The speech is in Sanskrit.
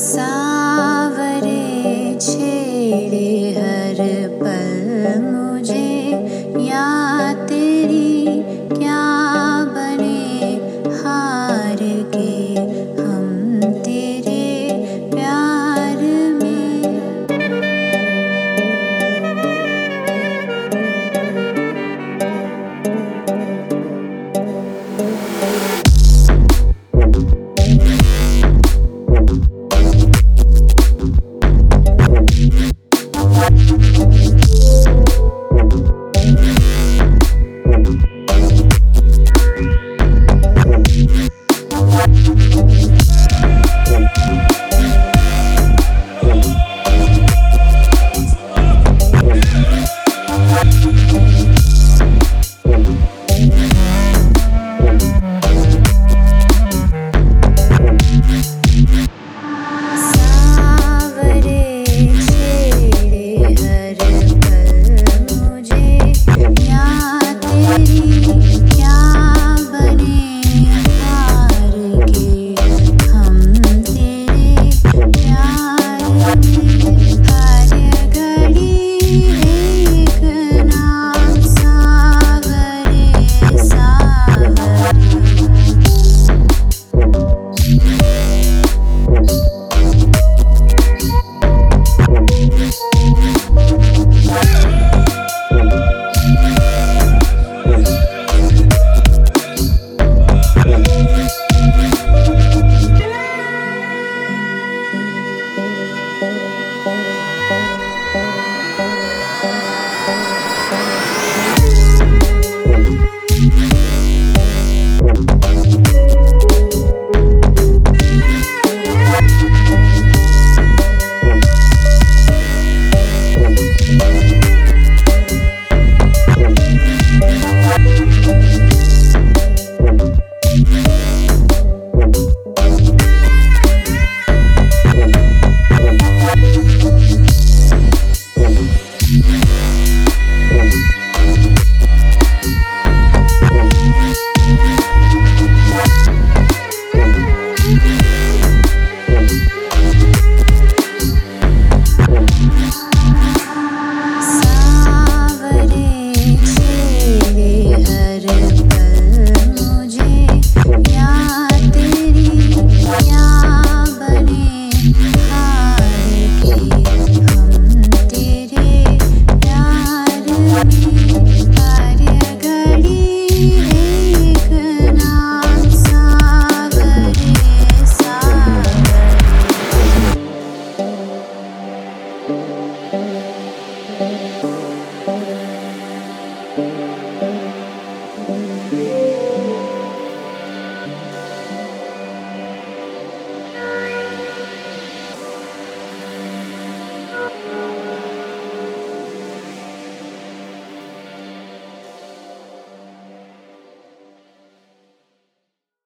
सावरे छेड़े हर पल Música